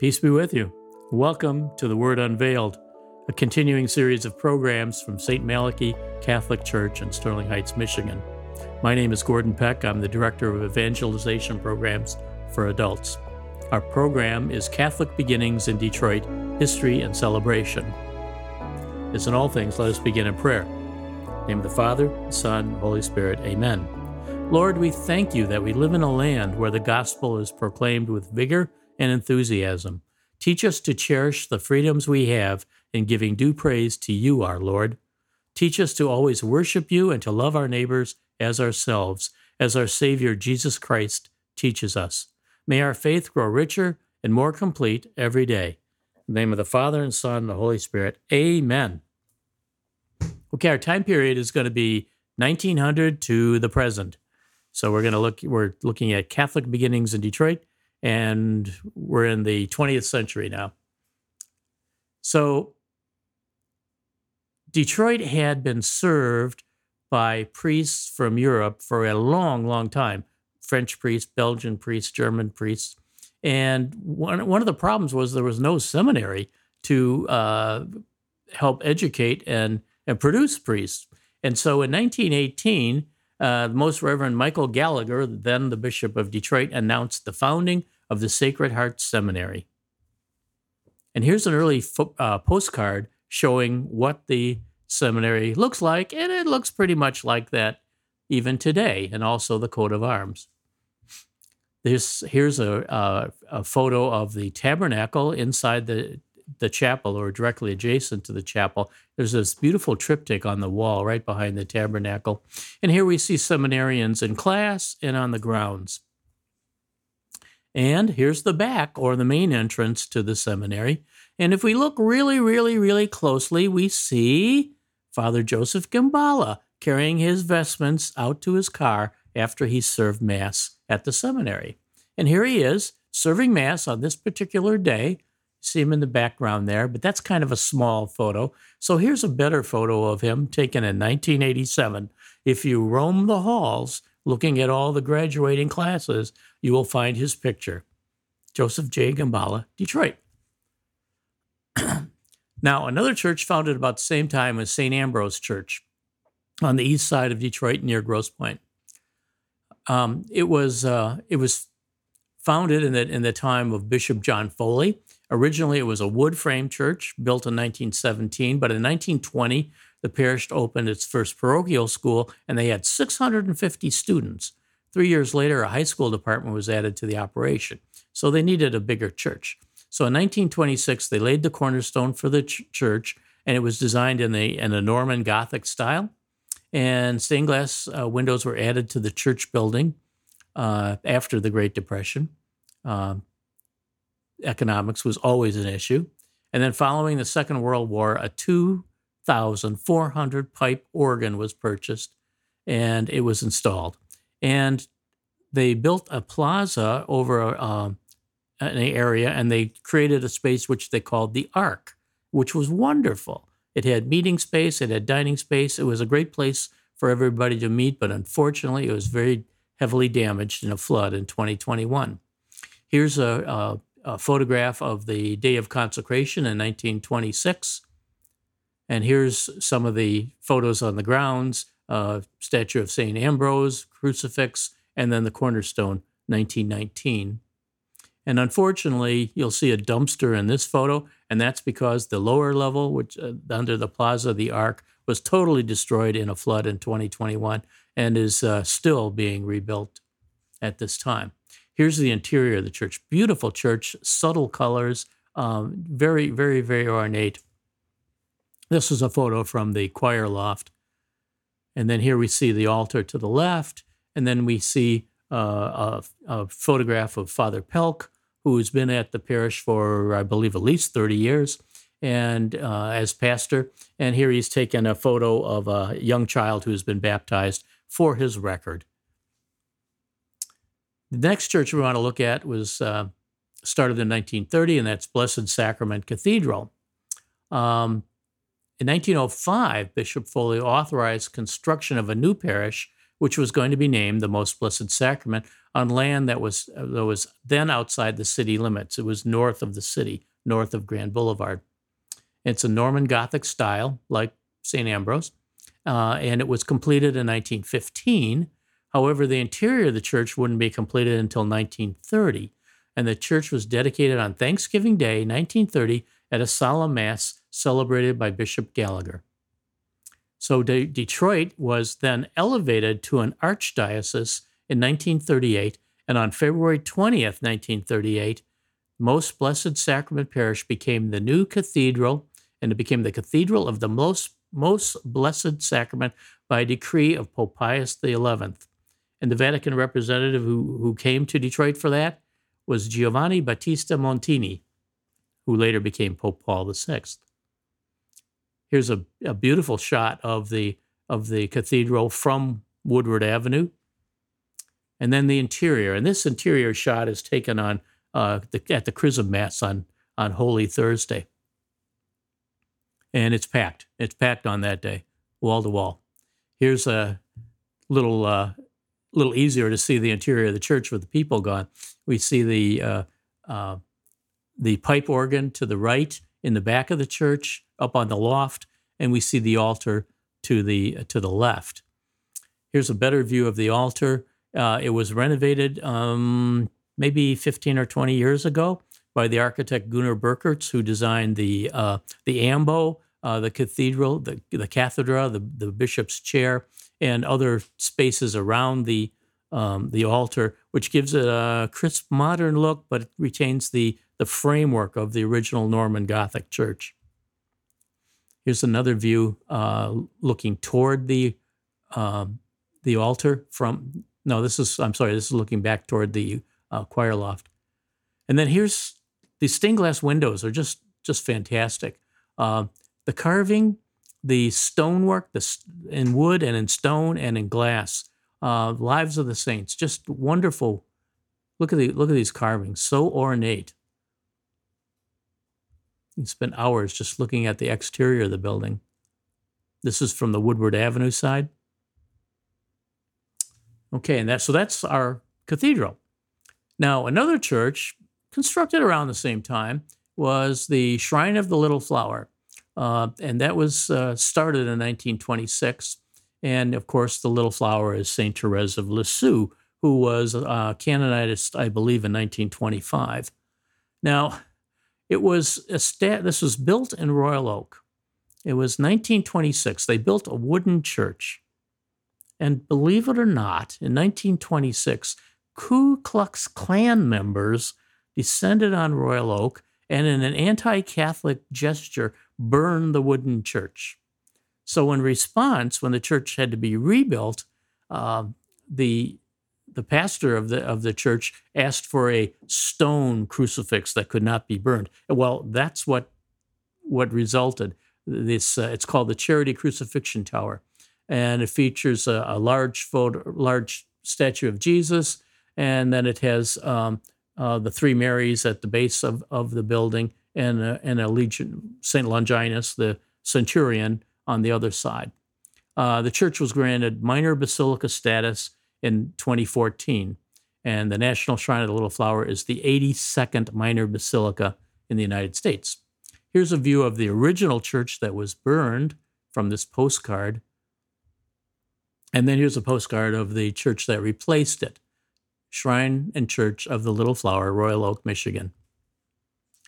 Peace be with you. Welcome to the Word Unveiled, a continuing series of programs from St. Malachy Catholic Church in Sterling Heights, Michigan. My name is Gordon Peck. I'm the Director of Evangelization Programs for Adults. Our program is Catholic Beginnings in Detroit History and Celebration. As in all things, let us begin in prayer. In name of the Father, the Son, Holy Spirit, Amen. Lord, we thank you that we live in a land where the gospel is proclaimed with vigor and enthusiasm. Teach us to cherish the freedoms we have in giving due praise to you, our Lord. Teach us to always worship you and to love our neighbors as ourselves, as our Savior Jesus Christ teaches us. May our faith grow richer and more complete every day. In the name of the Father and Son and the Holy Spirit. Amen. Okay, our time period is going to be 1900 to the present. So we're going to look. We're looking at Catholic beginnings in Detroit, and we're in the 20th century now. So Detroit had been served by priests from Europe for a long, long time. French priests, Belgian priests, German priests, and one one of the problems was there was no seminary to uh, help educate and and produce priests. And so in 1918 uh, the Most Reverend Michael Gallagher, then the Bishop of Detroit, announced the founding of the Sacred Heart Seminary. And here's an early fo- uh, postcard showing what the seminary looks like, and it looks pretty much like that even today, and also the coat of arms. This here's a, a, a photo of the tabernacle inside the the chapel or directly adjacent to the chapel. There's this beautiful triptych on the wall right behind the tabernacle. And here we see seminarians in class and on the grounds. And here's the back or the main entrance to the seminary. And if we look really, really, really closely, we see Father Joseph Gambala carrying his vestments out to his car after he served Mass at the seminary. And here he is serving Mass on this particular day see him in the background there, but that's kind of a small photo. So here's a better photo of him taken in 1987. If you roam the halls looking at all the graduating classes, you will find his picture. Joseph J. Gambala, Detroit. now, another church founded about the same time as St. Ambrose Church on the east side of Detroit near Grosse Pointe. Um, it was uh, it was founded in the in the time of Bishop John Foley, Originally, it was a wood frame church built in 1917, but in 1920, the parish opened its first parochial school and they had 650 students. Three years later, a high school department was added to the operation. So they needed a bigger church. So in 1926, they laid the cornerstone for the ch- church, and it was designed in, the, in a Norman Gothic style. And stained glass uh, windows were added to the church building uh, after the Great Depression. Uh, economics was always an issue. And then following the Second World War, a 2,400 pipe organ was purchased and it was installed. And they built a plaza over um, an area and they created a space which they called the Ark, which was wonderful. It had meeting space, it had dining space. It was a great place for everybody to meet, but unfortunately, it was very heavily damaged in a flood in 2021. Here's a, a a photograph of the day of consecration in 1926. And here's some of the photos on the grounds uh, statue of St. Ambrose, crucifix, and then the cornerstone, 1919. And unfortunately, you'll see a dumpster in this photo, and that's because the lower level, which uh, under the plaza, of the Ark, was totally destroyed in a flood in 2021 and is uh, still being rebuilt at this time. Here's the interior of the church. Beautiful church, subtle colors, um, very, very, very ornate. This is a photo from the choir loft. And then here we see the altar to the left. And then we see uh, a, a, photograph of Father Pelk, who's been at the parish for, I believe, at least 30 years and uh, as pastor. And here he's taken a photo of a young child who's been baptized for his record. The next church we want to look at was uh, started in 1930, and that's Blessed Sacrament Cathedral. Um, in 1905, Bishop Foley authorized construction of a new parish which was going to be named the Most Blessed Sacrament on land that was that was then outside the city limits. It was north of the city, north of Grand Boulevard. It's a Norman Gothic style, like St. Ambrose, uh, and it was completed in 1915. However, the interior of the church wouldn't be completed until 1930, and the church was dedicated on Thanksgiving Day, 1930, at a solemn mass celebrated by Bishop Gallagher. So De- Detroit was then elevated to an archdiocese in 1938, and on February 20th, 1938, Most Blessed Sacrament Parish became the new cathedral, and it became the cathedral of the Most, Most Blessed Sacrament by decree of Pope Pius XI. And the Vatican representative who, who came to Detroit for that was Giovanni Battista Montini, who later became Pope Paul VI. Here's a, a beautiful shot of the of the cathedral from Woodward Avenue. And then the interior. And this interior shot is taken on uh, the, at the Chrism Mass on, on Holy Thursday. And it's packed. It's packed on that day, wall to wall. Here's a little uh, little easier to see the interior of the church with the people gone. We see the uh, uh, the pipe organ to the right in the back of the church, up on the loft, and we see the altar to the to the left. Here's a better view of the altar. Uh, it was renovated um, maybe 15 or 20 years ago by the architect Gunnar Birkerts, who designed the uh, the ambo, uh, the cathedral, the the cathedra, the the bishop's chair, and other spaces around the um, the altar, which gives it a crisp modern look, but it retains the the framework of the original Norman Gothic church. Here's another view uh, looking toward the uh, the altar from. No, this is. I'm sorry. This is looking back toward the uh, choir loft. And then here's the stained glass windows are just just fantastic. Uh, the carving, the stonework, the in wood and in stone and in glass. Uh, Lives of the Saints, just wonderful. Look at the look at these carvings, so ornate. You spent hours just looking at the exterior of the building. This is from the Woodward Avenue side. Okay, and that so that's our cathedral. Now, another church constructed around the same time was the Shrine of the Little Flower, uh, and that was uh, started in 1926. And of course, the Little Flower is Saint Therese of Lisieux, who was uh, canonized, I believe, in 1925. Now, it was a stat, this was built in Royal Oak. It was 1926. They built a wooden church. And believe it or not, in 1926, Ku Klux Klan members descended on Royal Oak and, in an anti Catholic gesture, burned the wooden church. So, in response, when the church had to be rebuilt, uh, the the pastor of the of the church asked for a stone crucifix that could not be burned. Well, that's what what resulted. This uh, it's called the Charity Crucifixion Tower, and it features a, a, large photo, large statue of Jesus, and then it has um, uh, the three Marys at the base of, of the building, and and a Legion Saint Longinus, the centurion, on the other side. Uh, the church was granted minor basilica status in 2014. And the National Shrine of the Little Flower is the 82nd minor basilica in the United States. Here's a view of the original church that was burned from this postcard. And then here's a postcard of the church that replaced it Shrine and Church of the Little Flower, Royal Oak, Michigan.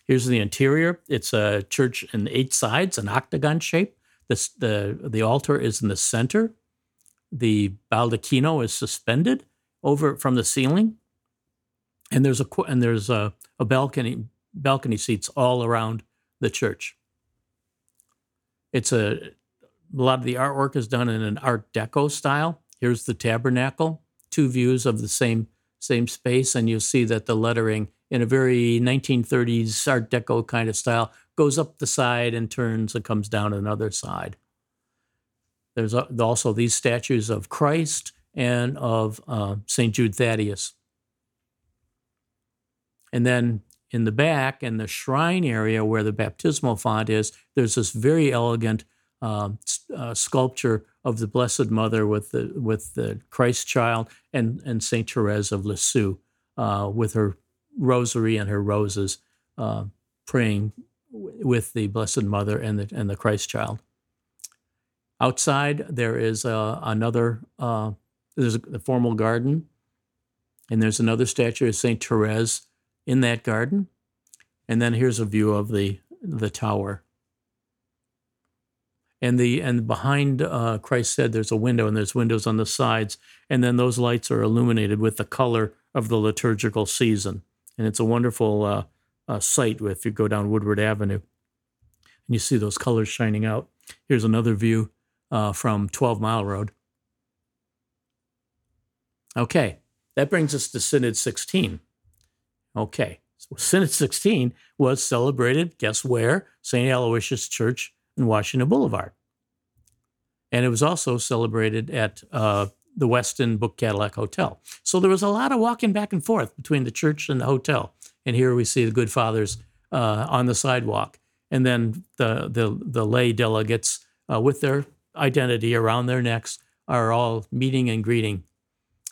Here's the interior. It's a church in eight sides, an octagon shape. This, the, the altar is in the center the baldacchino is suspended over from the ceiling, and there's a and there's a, a balcony balcony seats all around the church. It's a a lot of the artwork is done in an Art Deco style. Here's the tabernacle, two views of the same same space, and you'll see that the lettering in a very 1930s Art Deco kind of style goes up the side and turns and comes down another side. There's also these statues of Christ and of uh, St. Jude Thaddeus. And then in the back, in the shrine area where the baptismal font is, there's this very elegant um, uh, sculpture of the Blessed Mother with the with the Christ Child and and Saint Therese of Lisieux uh, with her rosary and her roses, uh, praying with the Blessed Mother and the and the Christ Child. Outside there is uh, another uh, there's a, formal garden, and there's another statue of Saint Therese in that garden, and then here's a view of the the tower. And the and behind uh, Christ said there's a window and there's windows on the sides and then those lights are illuminated with the color of the liturgical season. And it's a wonderful uh, sight if you go down Woodward Avenue and you see those colors shining out. Here's another view uh, from 12 Mile Road. Okay, that brings us to Synod 16. Okay, so Synod 16 was celebrated, guess where? St. Aloysius Church in Washington Boulevard. And it was also celebrated at uh, the Westin Book Cadillac Hotel. So there was a lot of walking back and forth between the church and the hotel. And here we see the good fathers uh, on the sidewalk. And then the, the, the lay delegates uh, with their identity around their necks are all meeting and greeting.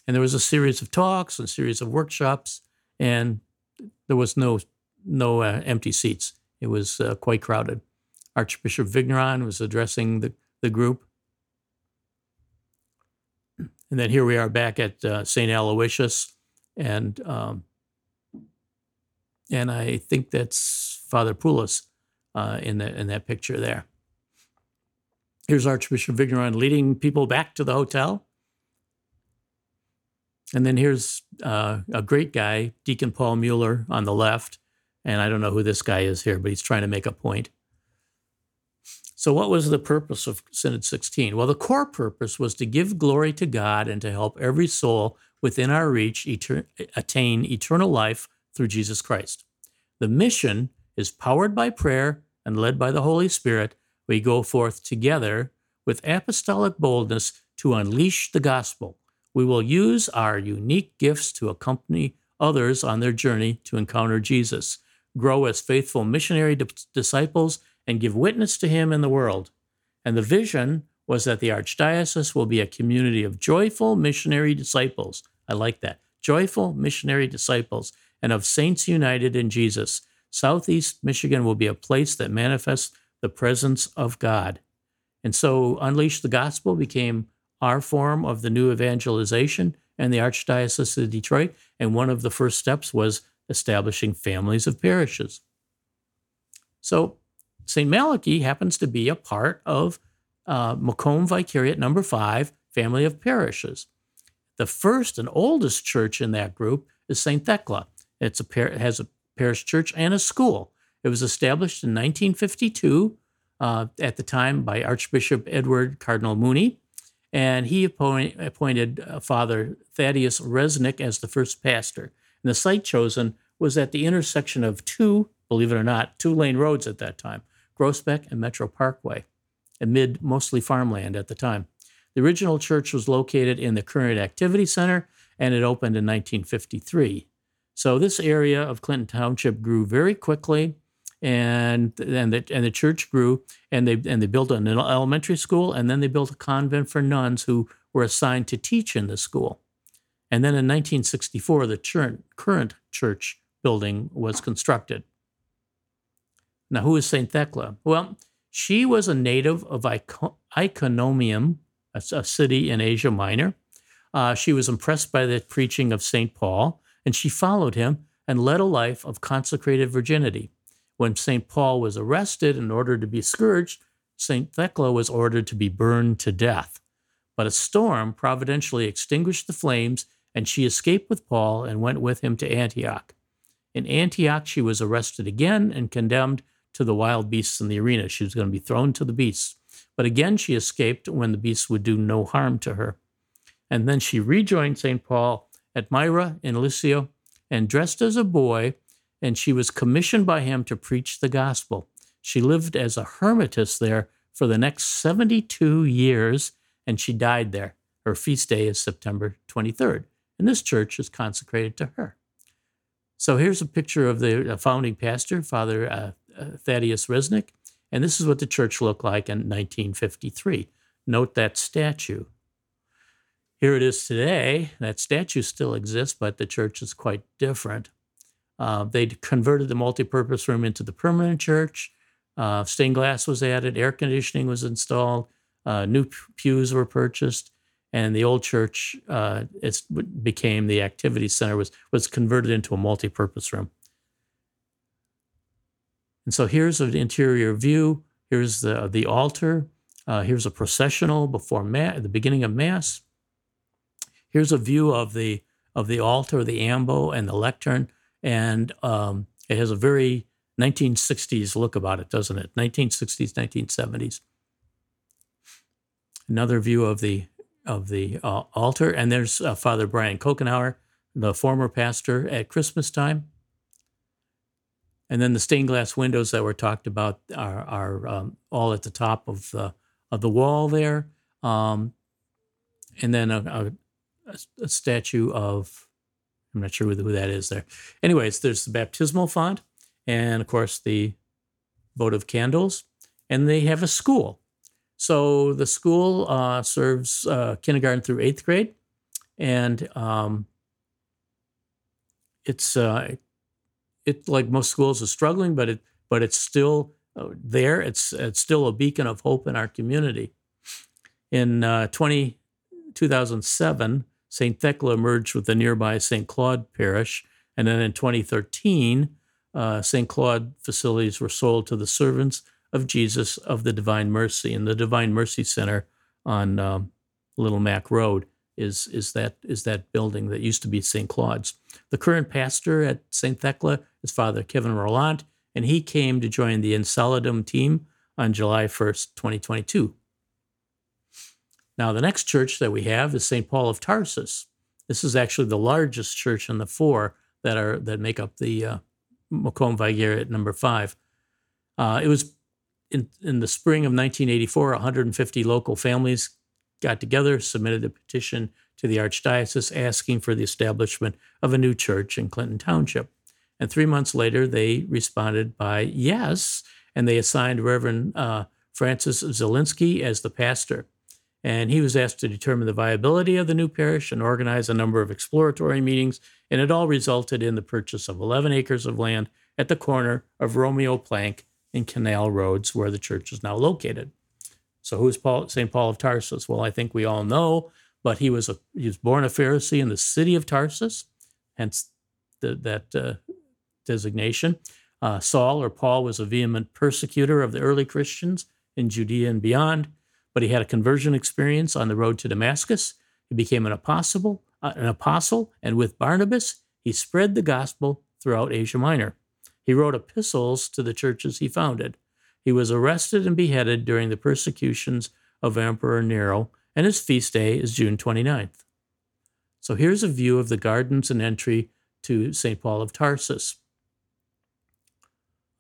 And there was a series of talks and series of workshops, and there was no, no uh, empty seats. It was uh, quite crowded. Archbishop Vigneron was addressing the, the group. And then here we are back at uh, St. Aloysius. And um, and I think that's Father Poulos uh, in, the, in that picture there. Here's Archbishop Vigneron leading people back to the hotel. And then here's uh, a great guy, Deacon Paul Mueller on the left. And I don't know who this guy is here, but he's trying to make a point. So, what was the purpose of Synod 16? Well, the core purpose was to give glory to God and to help every soul within our reach attain eternal life through Jesus Christ. The mission is powered by prayer and led by the Holy Spirit. We go forth together with apostolic boldness to unleash the gospel. We will use our unique gifts to accompany others on their journey to encounter Jesus, grow as faithful missionary di- disciples, and give witness to him in the world. And the vision was that the archdiocese will be a community of joyful missionary disciples. I like that. Joyful missionary disciples and of saints united in Jesus. Southeast Michigan will be a place that manifests the presence of God. And so Unleash the Gospel became our form of the new evangelization and the Archdiocese of Detroit. And one of the first steps was establishing families of parishes. So St. Malachy happens to be a part of uh, Macomb Vicariate number five, family of parishes. The first and oldest church in that group is St. Thecla. It's a par- it has a parish church and a school. It was established in 1952 uh, at the time by Archbishop Edward Cardinal Mooney, and he appoint, appointed uh, Father Thaddeus Resnick as the first pastor. And the site chosen was at the intersection of two, believe it or not, two lane roads at that time, Groesbeck and Metro Parkway, amid mostly farmland at the time. The original church was located in the current activity center and it opened in 1953. So this area of Clinton Township grew very quickly and and the, and the church grew and they and they built an elementary school and then they built a convent for nuns who were assigned to teach in the school. And then in 1964 the current church building was constructed. Now, who is St. Thecla? Well, she was a native of Iconium, a, a city in Asia Minor. Uh, she was impressed by the preaching of St. Paul, and she followed him and led a life of consecrated virginity. When St. Paul was arrested and ordered to be scourged, St. Thecla was ordered to be burned to death. But a storm providentially extinguished the flames, and she escaped with Paul and went with him to Antioch. In Antioch, she was arrested again and condemned to the wild beasts in the arena. She was going to be thrown to the beasts. But again, she escaped when the beasts would do no harm to her. And then she rejoined St. Paul at Myra in Lycia and dressed as a boy, and she was commissioned by him to preach the gospel. She lived as a hermitess there for the next 72 years, and she died there. Her feast day is September 23rd, and this church is consecrated to her. So here's a picture of the founding pastor, Father uh, uh, Thaddeus Resnick. And this is what the church looked like in 1953. Note that statue. Here it is today. That statue still exists, but the church is quite different. Uh, they converted the multipurpose room into the permanent church. Uh, stained glass was added, air conditioning was installed, uh, new pews were purchased, and the old church uh, it became the activity center was was converted into a multi-purpose room. And so here's an interior view. Here's the the altar. Uh, here's a processional before mass, the beginning of mass. Here's a view of the of the altar, the ambo, and the lectern, and um, it has a very 1960s look about it, doesn't it? 1960s, 1970s. Another view of the of the uh, altar, and there's uh, Father Brian Kokenauer, the former pastor at Christmas time. And then the stained glass windows that were talked about are, are um, all at the top of the of the wall there, um, and then a, a, a, statue of I'm not sure who that is there. Anyways, there's the baptismal font, and of course the votive candles, and they have a school. So the school uh, serves uh, kindergarten through eighth grade, and um, it's uh, it like most schools is struggling, but it but it's still uh, there. It's it's still a beacon of hope in our community. In uh, 20, 2007, St. Thecla merged with the nearby St. Claude parish, and then in 2013, uh, St. Claude facilities were sold to the servants of Jesus of the Divine Mercy. And the Divine Mercy Center on um, Little Mack Road is, is, that, is that building that used to be St. Claude's. The current pastor at St. Thecla is Father Kevin Roland, and he came to join the Enceladum team on July 1st, 2022. Now, the next church that we have is St. Paul of Tarsus. This is actually the largest church in the four that are that make up the uh, Macomb Vicariate number five. Uh, it was in, in the spring of 1984, 150 local families got together, submitted a petition to the Archdiocese asking for the establishment of a new church in Clinton Township. And three months later, they responded by yes, and they assigned Reverend uh, Francis Zielinski as the pastor. And he was asked to determine the viability of the new parish and organize a number of exploratory meetings. And it all resulted in the purchase of 11 acres of land at the corner of Romeo Plank and Canal Roads, where the church is now located. So, who's Paul, St. Paul of Tarsus? Well, I think we all know, but he was a he was born a Pharisee in the city of Tarsus, hence the, that uh, designation. Uh, Saul or Paul was a vehement persecutor of the early Christians in Judea and beyond, but he had a conversion experience on the road to Damascus. He became an apostle, uh, an apostle, and with Barnabas, he spread the gospel throughout Asia Minor. He wrote epistles to the churches he founded. He was arrested and beheaded during the persecutions of Emperor Nero, and his feast day is June 29th. So here's a view of the gardens and entry to St. Paul of Tarsus.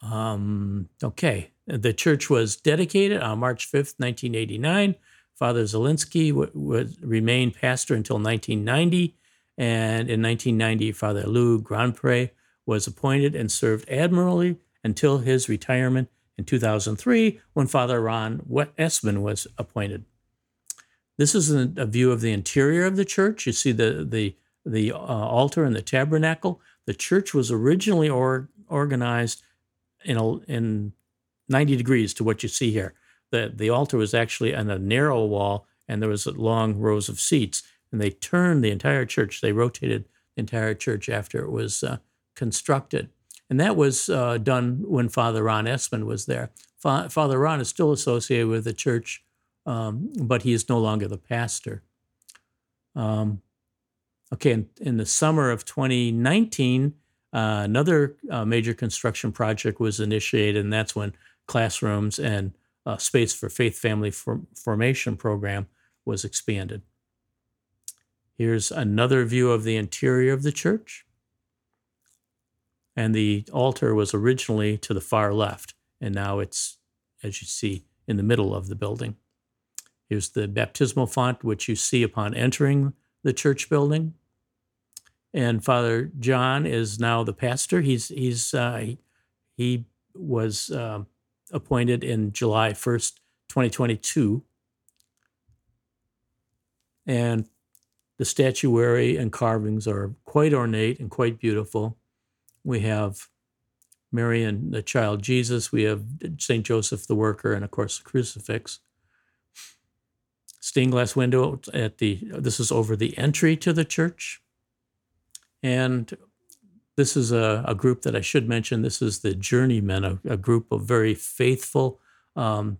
Um, okay, the church was dedicated on March 5th, 1989. Father w- remained pastor until 1990, and in 1990, Father Lou Grandpre was appointed and served admirably until his retirement in 2003 when Father Ron Esman was appointed. This is a view of the interior of the church. You see the, the, the uh, altar and the tabernacle. The church was originally or, organized in, a, in 90 degrees to what you see here. The, the altar was actually on a narrow wall and there was long rows of seats. And they turned the entire church. They rotated the entire church after it was uh, constructed. And that was uh, done when Father Ron Esman was there. Fa- Father Ron is still associated with the church, um, but he is no longer the pastor. Um, okay, in, in, the summer of 2019, uh, another uh, major construction project was initiated, and that's when classrooms and uh, space for faith family for- formation program was expanded. Here's another view of the interior of the church and the altar was originally to the far left, and now it's, as you see, in the middle of the building. Here's the baptismal font, which you see upon entering the church building. And Father John is now the pastor. He's he's uh, he, he was uh, appointed in July 1st, 2022. And the statuary and carvings are quite ornate and quite beautiful. We have Mary and the child Jesus. We have St. Joseph the worker, and of course, the crucifix. Stained glass window at the, this is over the entry to the church. And this is a, a group that I should mention. This is the Journeymen, a, a group of very faithful um,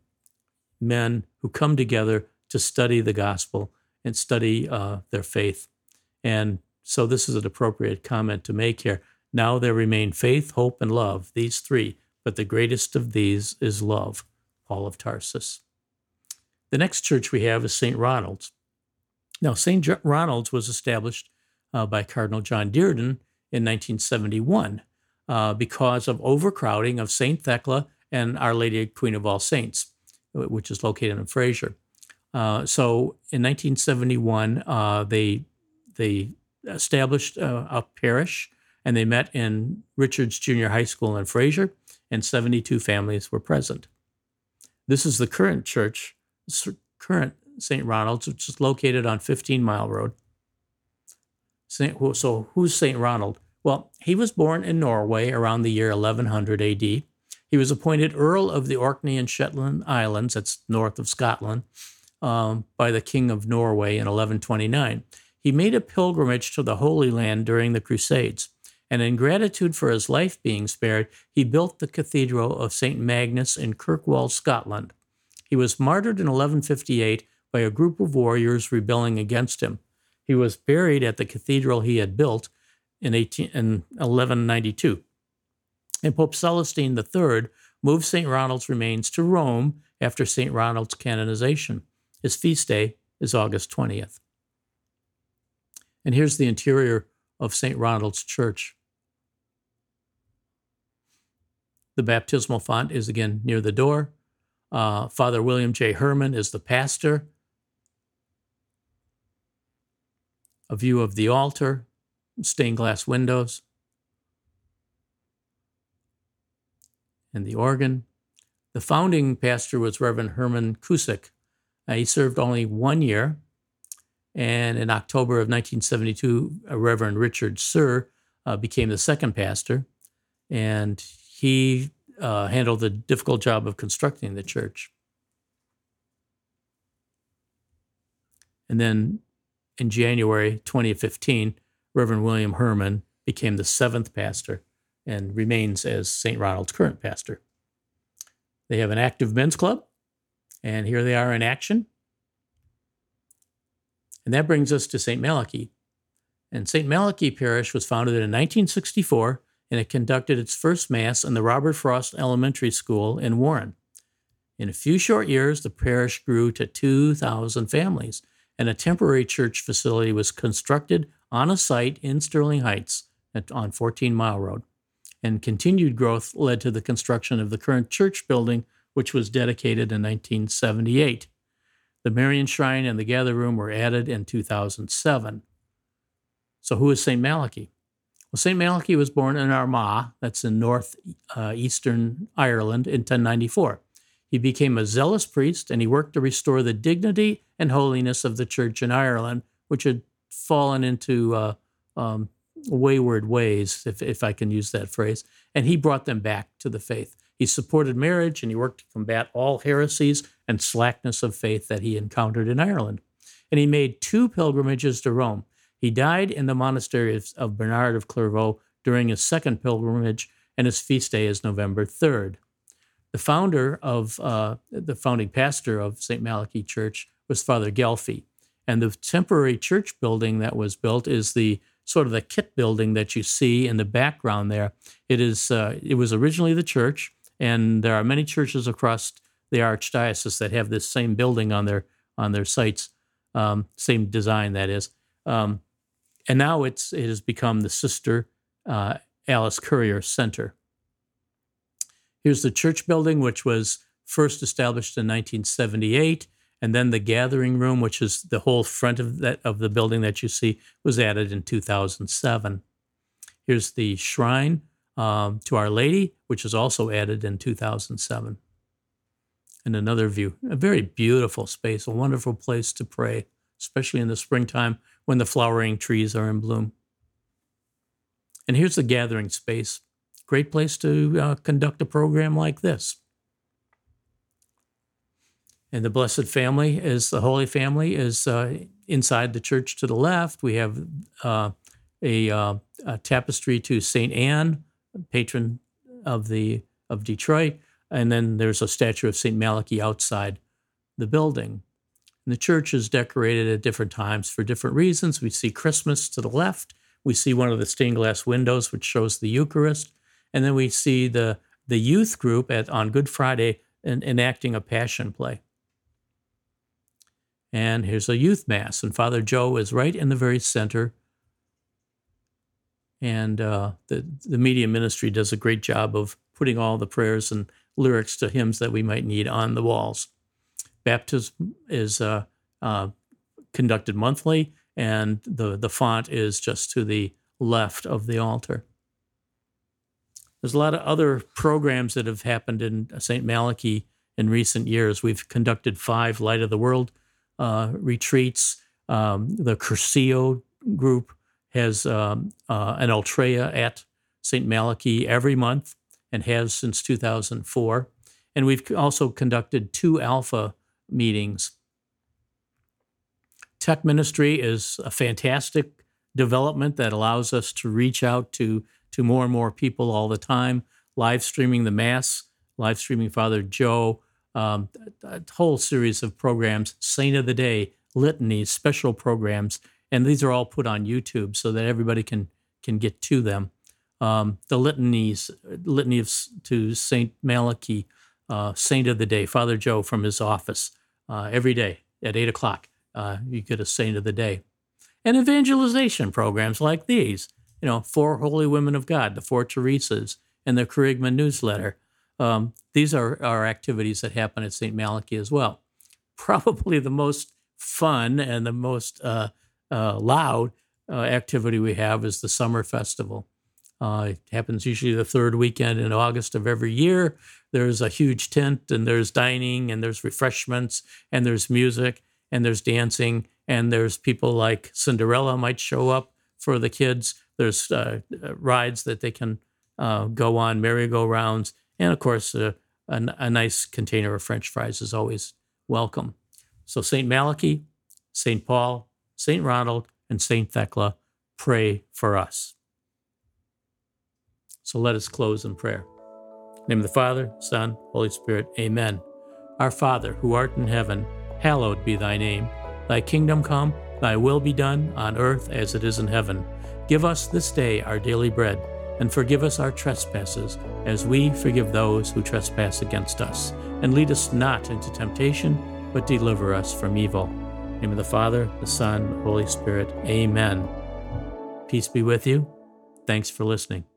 men who come together to study the gospel and study uh, their faith. And so this is an appropriate comment to make here. Now there remain faith, hope, and love, these three, but the greatest of these is love. Paul of Tarsus. The next church we have is St. Ronald's. Now, St. Ronald's was established uh, by Cardinal John Dearden in 1971 uh, because of overcrowding of St. Thecla and Our Lady Queen of All Saints, which is located in Fraser. Uh, so in 1971, uh, they they established uh, a parish and they met in Richards Junior High School in Fraser, and 72 families were present. This is the current church, current St. Ronald's, which is located on 15 Mile Road. Saint, so, who's St. Ronald? Well, he was born in Norway around the year 1100 AD. He was appointed Earl of the Orkney and Shetland Islands, that's north of Scotland, um, by the King of Norway in 1129. He made a pilgrimage to the Holy Land during the Crusades and in gratitude for his life being spared, he built the Cathedral of St. Magnus in Kirkwall, Scotland. He was martyred in 1158 by a group of warriors rebelling against him. He was buried at the cathedral he had built in, 18, in 1192. And Pope Celestine III moved St. Ronald's remains to Rome after St. Ronald's canonization. His feast day is August 20th. And here's the interior of St. Ronald's Church. The baptismal font is again near the door. Uh, Father William J. Herman is the pastor. A view of the altar, stained glass windows, and the organ. The founding pastor was Reverend Herman Cusick. Uh, he served only one year, and in October of 1972, Reverend Richard Sir uh, became the second pastor, and he uh, handled the difficult job of constructing the church. And then in January 2015, Reverend William Herman became the seventh pastor and remains as St. Ronald's current pastor. They have an active men's club, and here they are in action. And that brings us to St. Malachy. And St. Malachy Parish was founded in 1964 and it conducted its first Mass in the Robert Frost Elementary School in Warren. In a few short years, the parish grew to 2,000 families, and a temporary church facility was constructed on a site in Sterling Heights at, on 14 Mile Road. And continued growth led to the construction of the current church building, which was dedicated in 1978. The Marian Shrine and the Gather Room were added in 2007. So, who is St. Malachy? Well, St. Malachy was born in Armagh, that's in north uh, Ireland, in 1094. He became a zealous priest and he worked to restore the dignity and holiness of the church in Ireland, which had fallen into uh, um, wayward ways, if, if I can use that phrase. And he brought them back to the faith. He supported marriage and he worked to combat all heresies and slackness of faith that he encountered in Ireland. And he made two pilgrimages to Rome. He died in the monastery of Bernard of Clairvaux during his second pilgrimage, and his feast day is November 3rd. The founder of, uh, the founding pastor of St. Malachy Church was Father Gelfi. And the temporary church building that was built is the sort of the kit building that you see in the background there. It is uh, it was originally the church, and there are many churches across the archdiocese that have this same building on their on their sites, um, same design that is. Um, and now it's it has become the Sister uh, Alice Courier Center. Here's the church building, which was first established in 1978, and then the gathering room, which is the whole front of that of the building that you see, was added in 2007. Here's the shrine um, to Our Lady, which was also added in 2007. and another view. A very beautiful space, a wonderful place to pray, especially in the springtime when the flowering trees are in bloom. And here's the gathering space. Great place to uh, conduct a program like this. And the Blessed Family is the Holy Family is uh, inside the church to the left. We have uh, a, uh, a, tapestry to Saint Anne, patron of the of Detroit, and then there's a statue of Saint Malachy outside the building. And the church is decorated at different times for different reasons. We see Christmas to the left. We see one of the stained glass windows, which shows the Eucharist, and then we see the the youth group at on Good Friday in, enacting a Passion play. And here's a youth mass, and Father Joe is right in the very center. And uh, the the media ministry does a great job of putting all the prayers and lyrics to hymns that we might need on the walls. Baptism is uh, uh, conducted monthly, and the the font is just to the left of the altar. There's a lot of other programs that have happened in St. Malachy in recent years. We've conducted five Light of the World uh, retreats. Um, the Cursillo group has um, uh, an Ultreya at St. Malachy every month and has since 2004. And we've also conducted two Alpha meetings. Tech ministry is a fantastic development that allows us to reach out to, to more and more people all the time, live streaming the Mass, live streaming Father Joe, um, a whole series of programs, Saint of the Day, litanies, special programs, and these are all put on YouTube so that everybody can can get to them. Um, the litanies, litany of, to Saint Malachy, uh, Saint of the Day, Father Joe from his office, uh, every day at eight o'clock. Uh, you get a Saint of the Day, and evangelization programs like these. You know, four Holy Women of God, the Four Teresas, and the Kerygma newsletter. Um, these are, are activities that happen at St. Malachy as well. Probably the most fun and the most uh, uh, loud uh, activity we have is the summer festival. Uh, it happens usually the third weekend in August of every year. There's a huge tent, and there's dining, and there's refreshments, and there's music, and there's dancing, and there's people like Cinderella might show up for the kids. There's uh, rides that they can uh, go on, merry-go-rounds, and of course, uh, a, a nice container of French fries is always welcome. So, St. Malachy, St. Paul, St. Ronald, and St. Thecla, pray for us. So let us close in prayer. In name of the Father, Son, Holy Spirit, Amen. Our Father, who art in heaven, hallowed be thy name. Thy kingdom come, thy will be done, on earth as it is in heaven. Give us this day our daily bread and forgive us our trespasses, as we forgive those who trespass against us. And lead us not into temptation, but deliver us from evil. In the name of the Father, the Son, the Holy Spirit. Amen. Peace be with you. Thanks for listening.